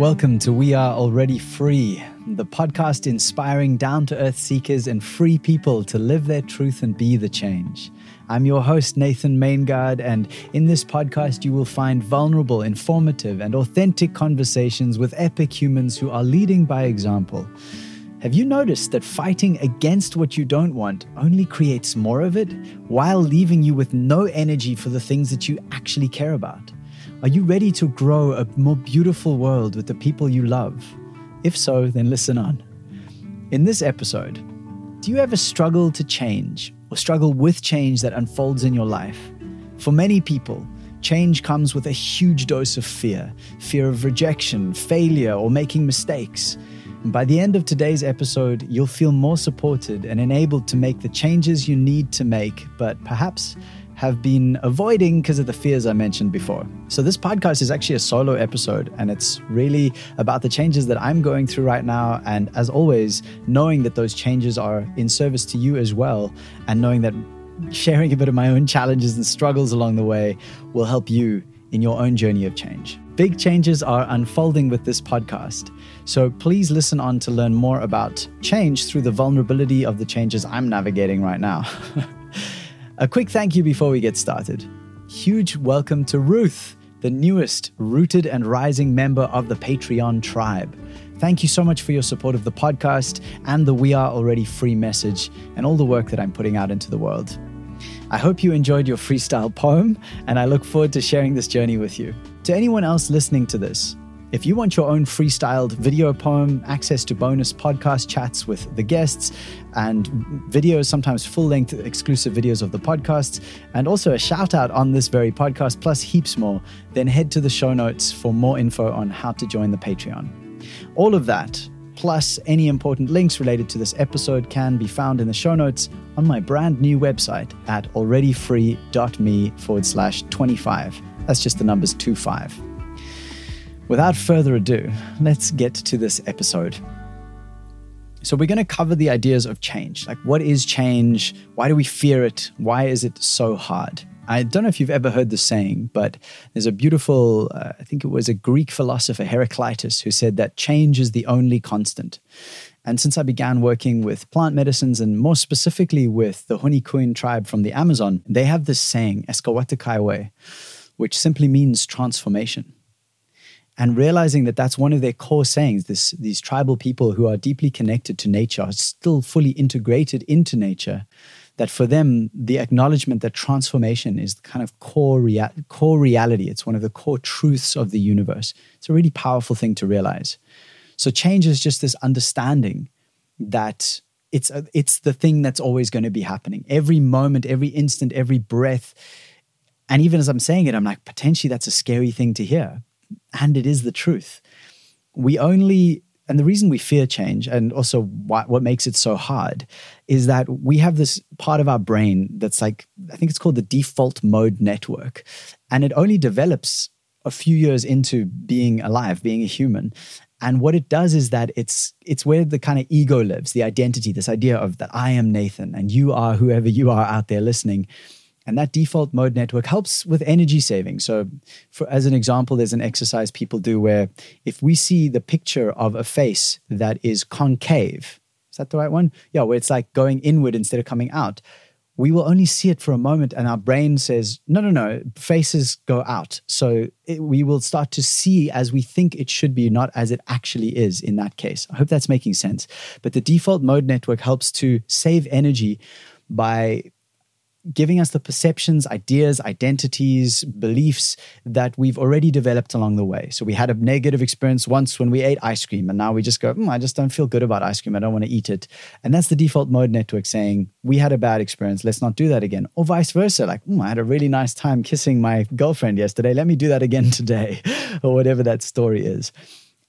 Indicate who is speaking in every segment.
Speaker 1: Welcome to We Are Already Free, the podcast inspiring down to earth seekers and free people to live their truth and be the change. I'm your host, Nathan Maingard, and in this podcast, you will find vulnerable, informative, and authentic conversations with epic humans who are leading by example. Have you noticed that fighting against what you don't want only creates more of it while leaving you with no energy for the things that you actually care about? Are you ready to grow a more beautiful world with the people you love? If so, then listen on. In this episode, do you ever struggle to change or struggle with change that unfolds in your life? For many people, change comes with a huge dose of fear fear of rejection, failure, or making mistakes. And by the end of today's episode, you'll feel more supported and enabled to make the changes you need to make, but perhaps have been avoiding because of the fears I mentioned before. So, this podcast is actually a solo episode, and it's really about the changes that I'm going through right now. And as always, knowing that those changes are in service to you as well, and knowing that sharing a bit of my own challenges and struggles along the way will help you in your own journey of change. Big changes are unfolding with this podcast. So please listen on to learn more about change through the vulnerability of the changes I'm navigating right now. A quick thank you before we get started. Huge welcome to Ruth, the newest rooted and rising member of the Patreon tribe. Thank you so much for your support of the podcast and the We Are Already Free message and all the work that I'm putting out into the world. I hope you enjoyed your freestyle poem, and I look forward to sharing this journey with you. To anyone else listening to this, if you want your own freestyled video poem, access to bonus podcast chats with the guests, and videos, sometimes full length exclusive videos of the podcasts, and also a shout out on this very podcast, plus heaps more, then head to the show notes for more info on how to join the Patreon. All of that, plus any important links related to this episode, can be found in the show notes on my brand new website at alreadyfree.me forward slash 25. That's just the numbers 25. Without further ado, let's get to this episode. So, we're going to cover the ideas of change. Like, what is change? Why do we fear it? Why is it so hard? I don't know if you've ever heard the saying, but there's a beautiful, uh, I think it was a Greek philosopher, Heraclitus, who said that change is the only constant. And since I began working with plant medicines and more specifically with the Huni Kuin tribe from the Amazon, they have this saying, Eskawattikaiwe, which simply means transformation and realizing that that's one of their core sayings this these tribal people who are deeply connected to nature are still fully integrated into nature that for them the acknowledgement that transformation is the kind of core rea- core reality. It's one of the core truths of the universe. It's a really powerful thing to realize. So change is just this understanding that it's a, it's the thing that's always going to be happening. Every moment every instant every breath and even as i'm saying it i'm like potentially that's a scary thing to hear and it is the truth. We only, and the reason we fear change, and also what, what makes it so hard, is that we have this part of our brain that's like, I think it's called the default mode network. And it only develops a few years into being alive, being a human. And what it does is that it's it's where the kind of ego lives, the identity, this idea of that I am Nathan and you are whoever you are out there listening. And that default mode network helps with energy saving. So, for, as an example, there's an exercise people do where if we see the picture of a face that is concave, is that the right one? Yeah, where it's like going inward instead of coming out. We will only see it for a moment, and our brain says, no, no, no, faces go out. So it, we will start to see as we think it should be, not as it actually is in that case. I hope that's making sense. But the default mode network helps to save energy by giving us the perceptions, ideas, identities, beliefs that we've already developed along the way. So we had a negative experience once when we ate ice cream, and now we just go, mm, I just don't feel good about ice cream. I don't want to eat it. And that's the default mode network saying, we had a bad experience. Let's not do that again. Or vice versa. Like, mm, I had a really nice time kissing my girlfriend yesterday. Let me do that again today, or whatever that story is.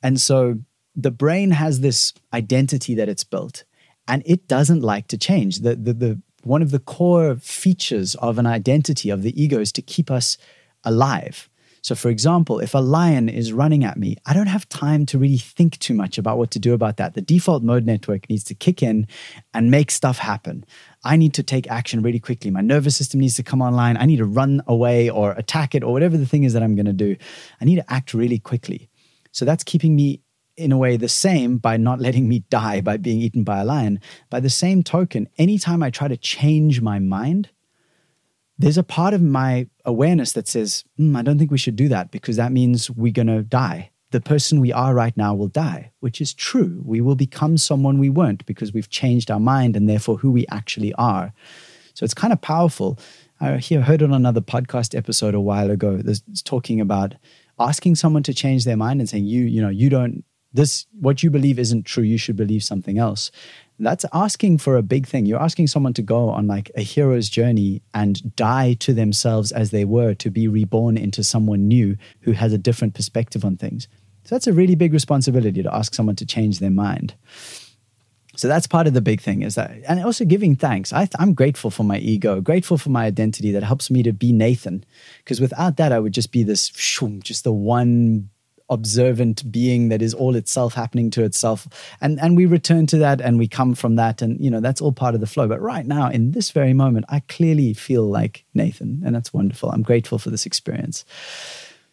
Speaker 1: And so the brain has this identity that it's built and it doesn't like to change. The, the, the one of the core features of an identity of the ego is to keep us alive. So, for example, if a lion is running at me, I don't have time to really think too much about what to do about that. The default mode network needs to kick in and make stuff happen. I need to take action really quickly. My nervous system needs to come online. I need to run away or attack it or whatever the thing is that I'm going to do. I need to act really quickly. So that's keeping me in a way the same by not letting me die by being eaten by a lion. By the same token, anytime I try to change my mind, there's a part of my awareness that says, mm, I don't think we should do that because that means we're going to die. The person we are right now will die, which is true. We will become someone we weren't because we've changed our mind and therefore who we actually are. So it's kind of powerful. I heard on another podcast episode a while ago, this talking about asking someone to change their mind and saying, you, you know, you don't, this, what you believe isn't true. You should believe something else that's asking for a big thing. You're asking someone to go on like a hero's journey and die to themselves as they were to be reborn into someone new who has a different perspective on things. So that's a really big responsibility to ask someone to change their mind. So that's part of the big thing is that, and also giving thanks. I, am grateful for my ego, grateful for my identity that helps me to be Nathan. Because without that, I would just be this, just the one observant being that is all itself happening to itself. And and we return to that and we come from that and you know that's all part of the flow. But right now in this very moment i clearly feel like nathan and that's wonderful. I'm grateful for this experience.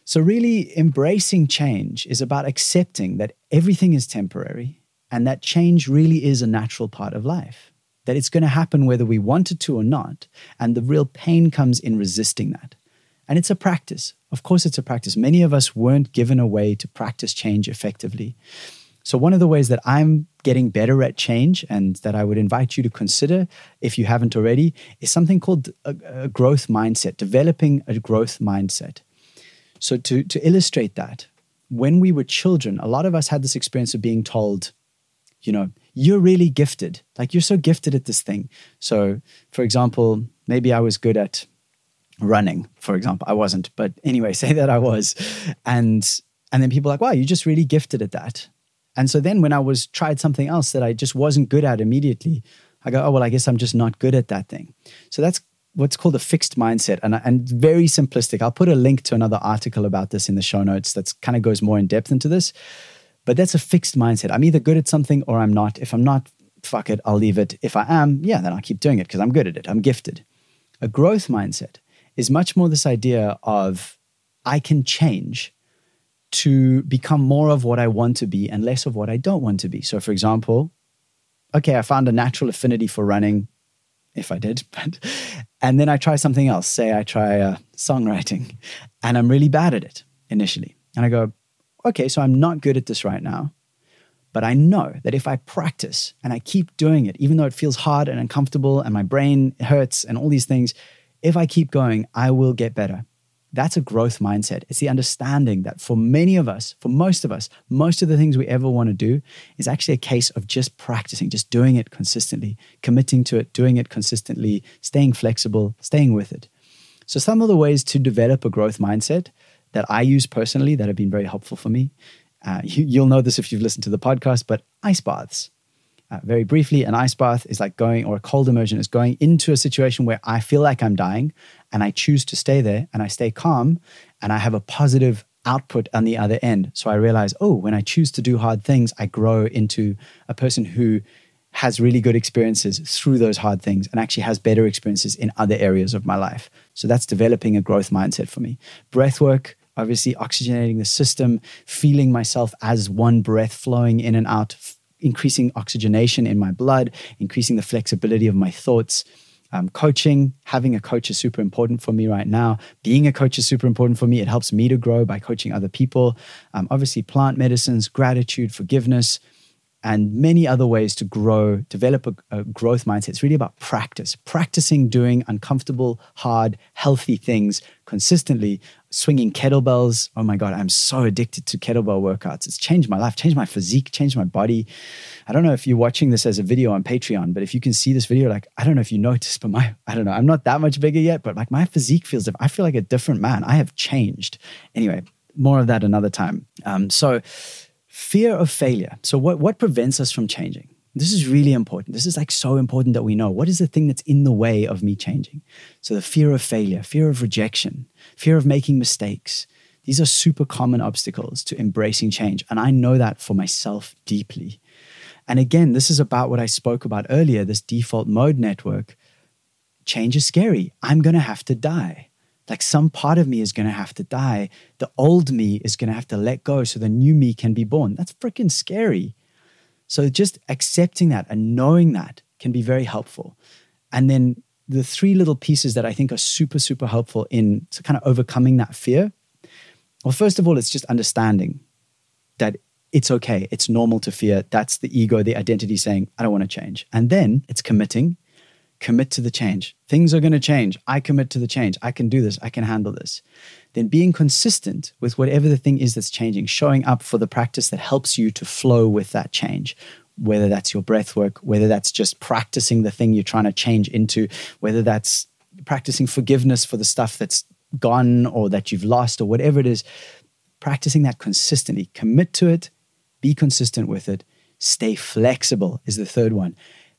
Speaker 1: So really embracing change is about accepting that everything is temporary and that change really is a natural part of life that it's going to happen whether we want it to or not and the real pain comes in resisting that and it's a practice. Of course, it's a practice. Many of us weren't given a way to practice change effectively. So, one of the ways that I'm getting better at change and that I would invite you to consider, if you haven't already, is something called a, a growth mindset, developing a growth mindset. So, to, to illustrate that, when we were children, a lot of us had this experience of being told, you know, you're really gifted. Like, you're so gifted at this thing. So, for example, maybe I was good at running, for example. I wasn't, but anyway, say that I was. And and then people like, wow, you're just really gifted at that. And so then when I was tried something else that I just wasn't good at immediately, I go, oh well, I guess I'm just not good at that thing. So that's what's called a fixed mindset and, and very simplistic. I'll put a link to another article about this in the show notes that kind of goes more in depth into this. But that's a fixed mindset. I'm either good at something or I'm not. If I'm not, fuck it, I'll leave it. If I am, yeah, then I'll keep doing it because I'm good at it. I'm gifted. A growth mindset is much more this idea of I can change to become more of what I want to be and less of what I don't want to be. So, for example, okay, I found a natural affinity for running, if I did, but, and then I try something else. Say I try uh, songwriting and I'm really bad at it initially. And I go, okay, so I'm not good at this right now. But I know that if I practice and I keep doing it, even though it feels hard and uncomfortable and my brain hurts and all these things, if I keep going, I will get better. That's a growth mindset. It's the understanding that for many of us, for most of us, most of the things we ever want to do is actually a case of just practicing, just doing it consistently, committing to it, doing it consistently, staying flexible, staying with it. So, some of the ways to develop a growth mindset that I use personally that have been very helpful for me, uh, you, you'll know this if you've listened to the podcast, but ice baths. Uh, very briefly, an ice bath is like going, or a cold immersion is going into a situation where I feel like I'm dying and I choose to stay there and I stay calm and I have a positive output on the other end. So I realize, oh, when I choose to do hard things, I grow into a person who has really good experiences through those hard things and actually has better experiences in other areas of my life. So that's developing a growth mindset for me. Breath work, obviously oxygenating the system, feeling myself as one breath flowing in and out, increasing oxygenation in my blood, increasing the flexibility of my thoughts. Um, coaching, having a coach is super important for me right now. Being a coach is super important for me. It helps me to grow by coaching other people. Um, obviously, plant medicines, gratitude, forgiveness, and many other ways to grow, develop a, a, growth mindset. It's really about practice, practicing doing uncomfortable, hard, healthy things consistently. Swinging kettlebells. Oh my God, I'm so addicted to kettlebell workouts. It's changed my life, changed my physique, changed my body. I don't know if you're watching this as a video on Patreon, but if you can see this video, like, I don't know if you noticed, but my, I don't know, I'm not that much bigger yet, but like my physique feels different. I feel like a different man. I have changed. Anyway, more of that another time. Um, so, Fear of failure. So, what, what prevents us from changing? This is really important. This is like so important that we know what is the thing that's in the way of me changing. So, the fear of failure, fear of rejection, fear of making mistakes. These are super common obstacles to embracing change. And I know that for myself deeply. And again, this is about what I spoke about earlier this default mode network. Change is scary. I'm going to have to die. Like some part of me is going to have to die. The old me is going to have to let go so the new me can be born. That's freaking scary. So just accepting that and knowing that can be very helpful. And then the three little pieces that I think are super, super helpful in kind of overcoming that fear. Well, first of all, it's just understanding that it's okay. It's normal to fear. That's the ego, the identity saying, I don't want to change. And then it's committing commit to the change. Things are going to change. I commit to the change. I can do this. I can handle this. Then being consistent with whatever the thing is that's changing, showing up for the practice that helps you to flow with that change. Whether that's your breath work, whether that's just practicing the thing you're trying to change into, whether that's practicing forgiveness for the stuff that's gone or that you've lost or whatever it is, practicing that consistently. Commit to it, be consistent with it, stay flexible is the third one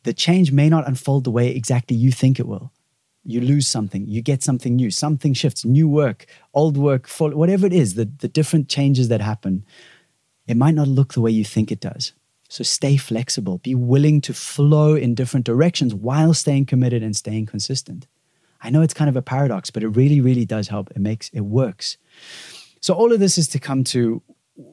Speaker 1: the change may not unfold the way exactly you think it will. You lose something, you get something new, something shifts, new work, old work, whatever it is, the, the different changes that happen, it might not look the way you think it does. So stay flexible, be willing to flow in different directions while staying committed and staying consistent. I know it's kind of a paradox, but it really, really does help. It makes it works. So all of this is to come to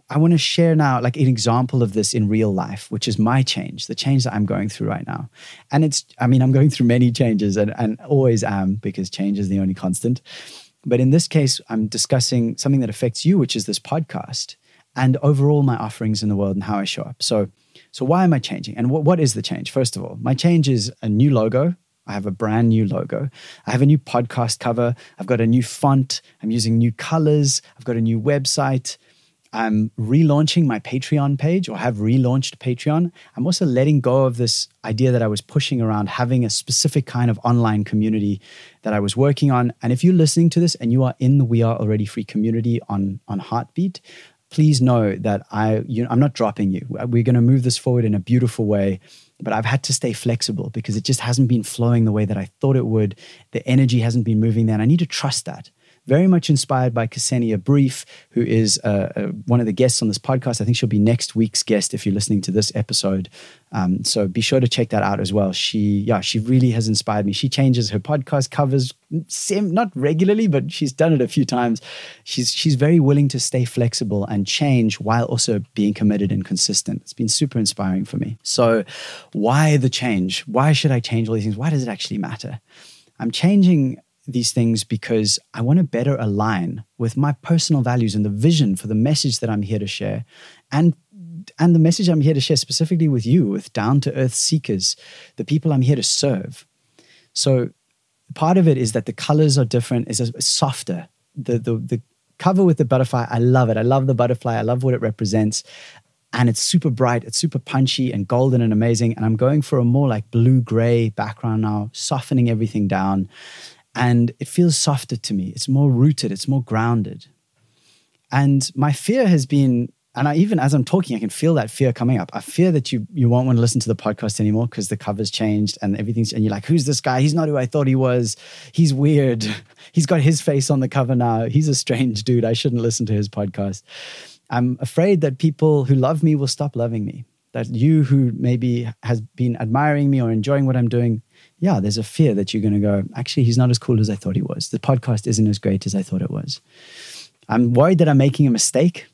Speaker 1: I want to share now like an example of this in real life, which is my change, the change that I'm going through right now. And it's, I mean, I'm going through many changes and, and always am because change is the only constant. But in this case, I'm discussing something that affects you, which is this podcast and overall my offerings in the world and how I show up. So, so why am I changing? And what, what is the change? First of all, my change is a new logo. I have a brand new logo. I have a new podcast cover. I've got a new font. I'm using new colors. I've got a new website. I'm relaunching my Patreon page or have relaunched Patreon. I'm also letting go of this idea that I was pushing around having a specific kind of online community that I was working on. And if you're listening to this and you are in the We Are Already Free community on, on Heartbeat, please know that I, you know, I'm not dropping you. Uh, we're going to move this forward in a beautiful way. But I've had to stay flexible because it just hasn't been flowing the way that I thought it would. The energy hasn't been moving there. And I need to trust that very much inspired by Ksenia Brief, who is uh, uh, one of the guests on this podcast. I think she'll be next week's guest if you're listening to this episode. Um, so be sure to check that out as well. She, yeah, she really has inspired me. She changes her podcast covers, not regularly, but she's done it a few times. She's she's very willing to stay flexible and change while also being committed and consistent. It's been super inspiring for me. So, why the change? Why should I change all these things? Why does it actually matter? I'm changing these things because I want to better align with my personal values and the vision for the message that I'm here to share and and the message I'm here to share specifically with you with down to earth seekers the people I'm here to serve. So part of it is that the colors are different is a softer. The the the cover with the butterfly I love it. I love the butterfly. I love what it represents. And it's super bright it's super punchy and golden and amazing. And I'm going for a more like blue gray background now softening everything down and it feels softer to me. It's more rooted, it's more grounded. And my fear has been, and I even as I'm talking, I can feel that fear coming up. I fear that you you won't want to listen to the podcast anymore because the cover's changed and everything's and you're like, who's this guy? He's not who I thought he was. He's weird. He's got his face on the cover now. He's a strange dude. I shouldn't listen to his podcast. I'm afraid that people who love me will stop loving me. That you who maybe has been admiring me or enjoying what I'm doing yeah, there's a fear that you're going to go, actually, he's not as cool as I thought he was. The podcast isn't as great as I thought it was. I'm worried that I'm making a mistake,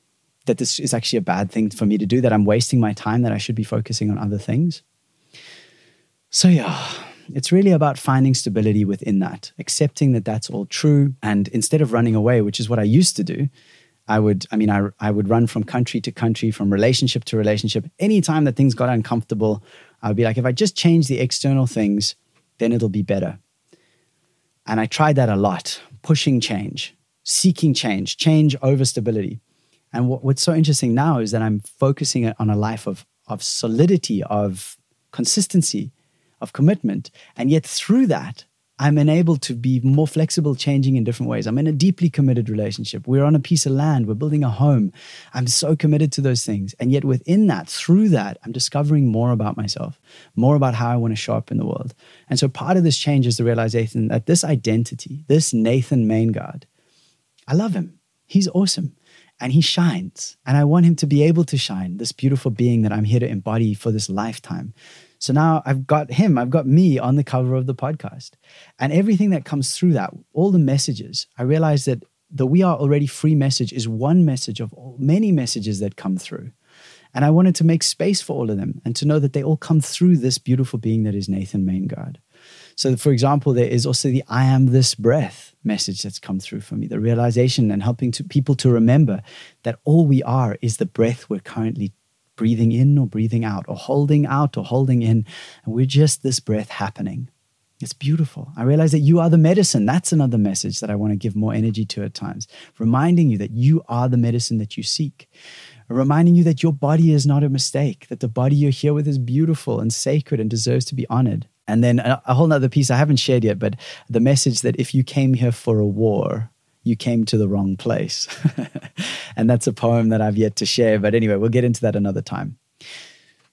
Speaker 1: that this is actually a bad thing for me to do, that I'm wasting my time, that I should be focusing on other things. So, yeah, it's really about finding stability within that, accepting that that's all true. And instead of running away, which is what I used to do, I would, I mean, I, I would run from country to country, from relationship to relationship. Anytime that things got uncomfortable, I would be like, if I just change the external things, then it'll be better. And I tried that a lot, pushing change, seeking change, change over stability. And what, what's so interesting now is that I'm focusing on a life of, of solidity, of consistency, of commitment. And yet through that, I'm enabled to be more flexible, changing in different ways. I'm in a deeply committed relationship. We're on a piece of land. We're building a home. I'm so committed to those things. And yet, within that, through that, I'm discovering more about myself, more about how I want to show up in the world. And so, part of this change is the realization that this identity, this Nathan Maingard, I love him. He's awesome and he shines. And I want him to be able to shine, this beautiful being that I'm here to embody for this lifetime. So now I've got him, I've got me on the cover of the podcast. And everything that comes through that, all the messages, I realize that the We Are Already Free message is one message of many messages that come through. And I wanted to make space for all of them and to know that they all come through this beautiful being that is Nathan Maingard. So, for example, there is also the I am this breath message that's come through for me, the realization and helping to people to remember that all we are is the breath we're currently breathing in or breathing out, or holding out or holding in. And we're just this breath happening. It's beautiful. I realize that you are the medicine. That's another message that I want to give more energy to at times, reminding you that you are the medicine that you seek reminding you that your body is not a mistake, that the body you're here with is beautiful and sacred and deserves to be honored. And then a, a whole other piece I haven't shared yet, but the message that if you came here for a war, you came to the wrong place. and that's a poem that I've yet to share. But anyway, we'll get into that another time.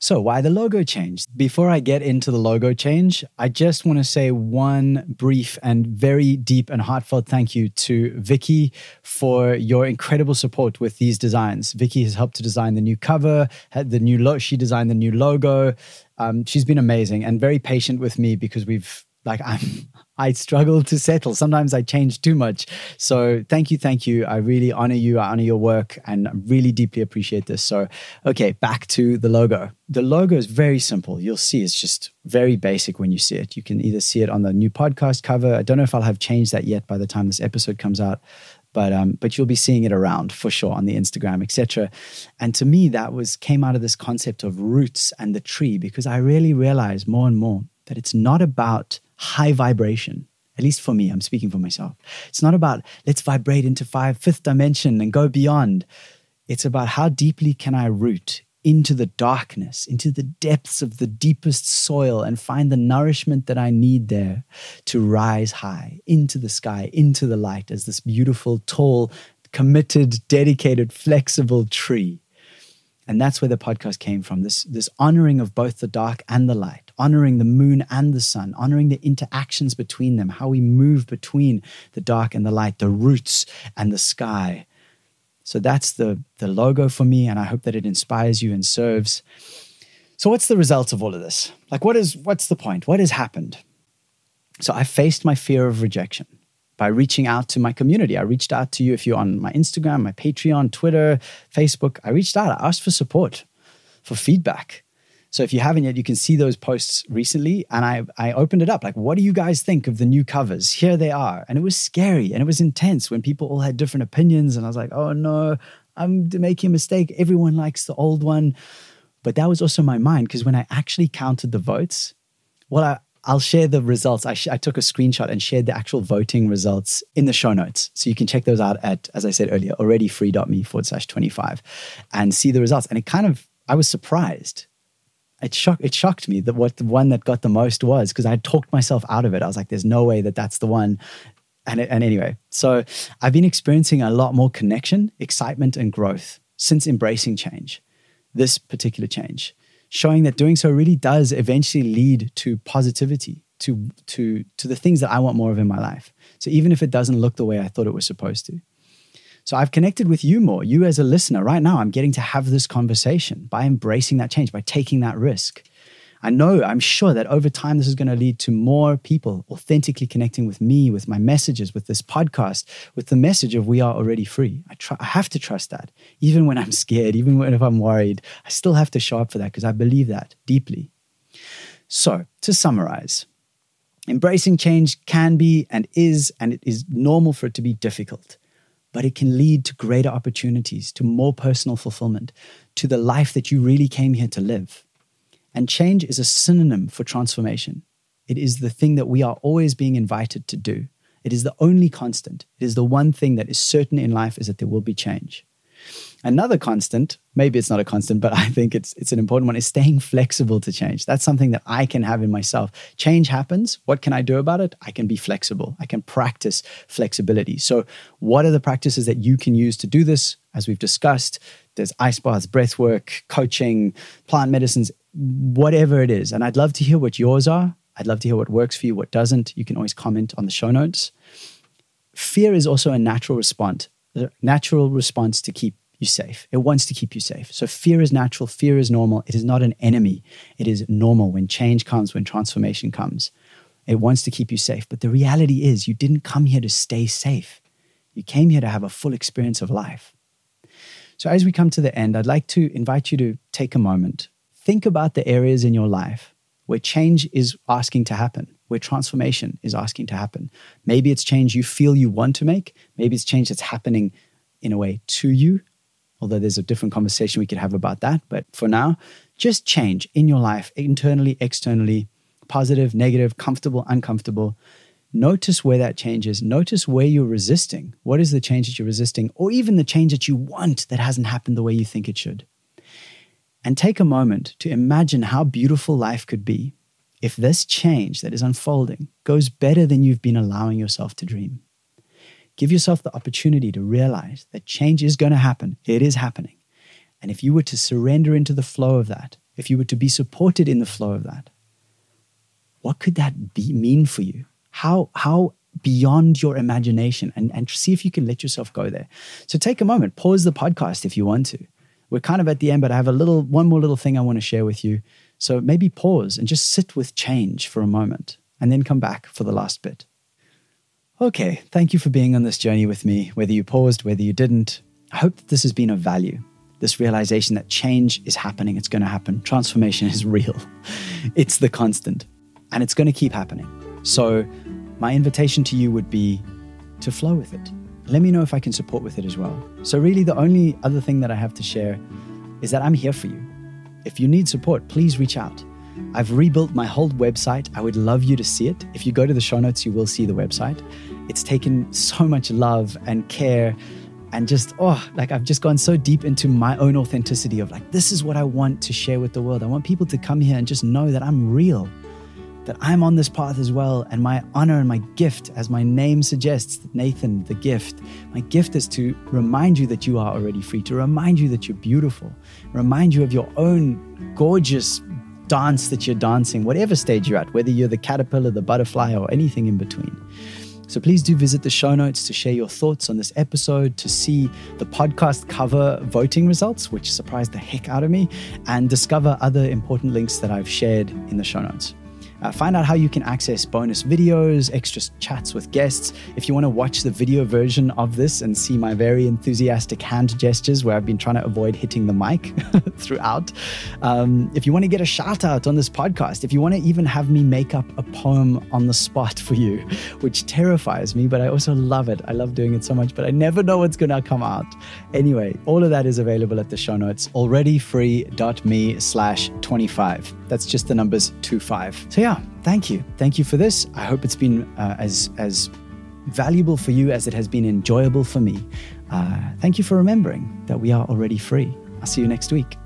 Speaker 1: So, why the logo change? Before I get into the logo change, I just want to say one brief and very deep and heartfelt thank you to Vicky for your incredible support with these designs. Vicky has helped to design the new cover, had the new logo. She designed the new logo. Um, she's been amazing and very patient with me because we've like I'm I struggle to settle. Sometimes I change too much. So thank you, thank you. I really honor you. I honor your work and I really deeply appreciate this. So, okay, back to the logo. The logo is very simple. You'll see it's just very basic when you see it. You can either see it on the new podcast cover. I don't know if I'll have changed that yet by the time this episode comes out. But um, but you'll be seeing it around for sure on the Instagram, etc. And to me, that was came out of this concept of roots and the tree because I really realized more and more that it's not about high vibration. At least for me, I'm speaking for myself. It's not about let's vibrate into five, fifth dimension and go beyond. It's about how deeply can I root into the darkness, into the depths of the deepest soil and find the nourishment that I need there to rise high into the sky, into the light as this beautiful, tall, committed, dedicated, flexible tree. And that's where the podcast came from this, this honoring of both the dark and the light honoring the moon and the sun, honoring the interactions between them, how we move between the dark and the light, the roots and the sky. So that's the, the logo for me, and I hope that it inspires you and serves. So, what's the result of all of this? Like, what is what's the point? What has happened? So, I faced my fear of rejection by reaching out to my community. I reached out to you if you're on my Instagram, my Patreon, Twitter, Facebook. I reached out, I asked for support, for feedback. So if you haven't yet, you can see those posts recently. And I, I opened it up like, what do you guys think of the new covers? Here they are. And it was scary and it was intense when people all had different opinions. And I was like, oh no, I'm making a mistake. Everyone likes the old one. But that was also my mind because when I actually counted the votes, well, I, I'll share the results. I, sh- I, took a screenshot and shared the actual voting results in the show notes. So you can check those out at, as I said earlier, alreadyfree.me forward slash 25 and see the results. And it kind of, I was surprised it shocked it shocked me that what the one that got the most was because I had talked myself out of it. I was like, "There's no way that that's the one." And, and anyway, so I've been experiencing a lot more connection, excitement, and growth since embracing change. This particular change, showing that doing so really does eventually lead to positivity, to to to the things that I want more of in my life. So even if it doesn't look the way I thought it was supposed to. So I've connected with you more. You as a listener, right now, I'm getting to have this conversation by embracing that change, by taking that risk. I know, I'm sure that over time, this is going to lead to more people authentically connecting with me, with my messages, with this podcast, with the message of we are already free. I, try, I have to trust that. Even when I'm scared, even when if I'm worried, I still have to show up for that because I believe that deeply. So, to summarize, embracing change can be and is, and it is normal for it to be difficult but it can lead to greater opportunities, to more personal fulfillment, to the life that you really came here to live. And change is a synonym for transformation. It is the thing that we are always being invited to do. It is the only constant. It is the one thing that is certain in life is that there will be change. Another constant, maybe it's not a constant, but I think it's it's an important one, is staying flexible to change. That's something that I can have in myself. Change happens. What can I do about it? I can be flexible. I can practice flexibility. So, what are the practices that you can use to do this? As we've discussed, there's ice baths, breath work, coaching, plant medicines, whatever it is. And I'd love to hear what yours are. I'd love to hear what works for you, what doesn't. You can always comment on the show notes. Fear is also a natural response, a natural response to keep you safe. It wants to keep you safe. So fear is natural, fear is normal. It is not an enemy. It is normal when change comes, when transformation comes. It wants to keep you safe. But the reality is, you didn't come here to stay safe. You came here to have a full experience of life. So, as we come to the end, I'd like to invite you to take a moment. Think about the areas in your life where change is asking to happen, where transformation is asking to happen. Maybe it's change you feel you want to make, maybe it's change that's happening in a way to you, although there's a different conversation we could have about that. But for now, just change in your life, internally, externally, positive, negative, comfortable, uncomfortable. Notice where that change is. Notice where you're resisting. What is the change that you're resisting, or even the change that you want that hasn't happened the way you think it should? And take a moment to imagine how beautiful life could be if this change that is unfolding goes better than you've been allowing yourself to dream. Give yourself the opportunity to realize that change is going to happen. It is happening. And if you were to surrender into the flow of that, if you were to be supported in the flow of that, what could that be, mean for you? How, how beyond your imagination and, and see if you can let yourself go there. So take a moment, pause the podcast if you want to. We're kind of at the end, but I have a little, one more little thing I want to share with you. So maybe pause and just sit with change for a moment and then come back for the last bit. Okay, thank you for being on this journey with me, whether you paused, whether you didn't. I hope that this has been of value. This realization that change is happening, it's going to happen. Transformation is real, it's the constant, and it's going to keep happening. So, my invitation to you would be to flow with it. Let me know if I can support with it as well. So, really, the only other thing that I have to share is that I'm here for you. If you need support, please reach out. I've rebuilt my whole website. I would love you to see it. If you go to the show notes, you will see the website. It's taken so much love and care and just, oh, like I've just gone so deep into my own authenticity of like, this is what I want to share with the world. I want people to come here and just know that I'm real, that I'm on this path as well. And my honor and my gift, as my name suggests, Nathan, the gift, my gift is to remind you that you are already free, to remind you that you're beautiful, remind you of your own gorgeous dance that you're dancing, whatever stage you're at, whether you're the caterpillar, the butterfly, or anything in between. So please do visit the show notes to share your thoughts on this episode, to see the podcast cover voting results, which surprised the heck out of me, and discover other important links that I've shared in the show notes. Uh, find out how you can access bonus videos, extra chats with guests. If you want to watch the video version of this and see my very enthusiastic hand gestures where I've been trying to avoid hitting the mic throughout. Um, if you want to get a shout out on this podcast, if you want to even have me make up a poem on the spot for you, which terrifies me, but I also love it. I love doing it so much, but I never know what's going to come out. Anyway, all of that is available at the show notes, alreadyfree.me slash 25. That's just the numbers 25. So yeah, yeah, thank you. Thank you for this. I hope it's been uh, as, as valuable for you as it has been enjoyable for me. Uh, thank you for remembering that we are already free. I'll see you next week.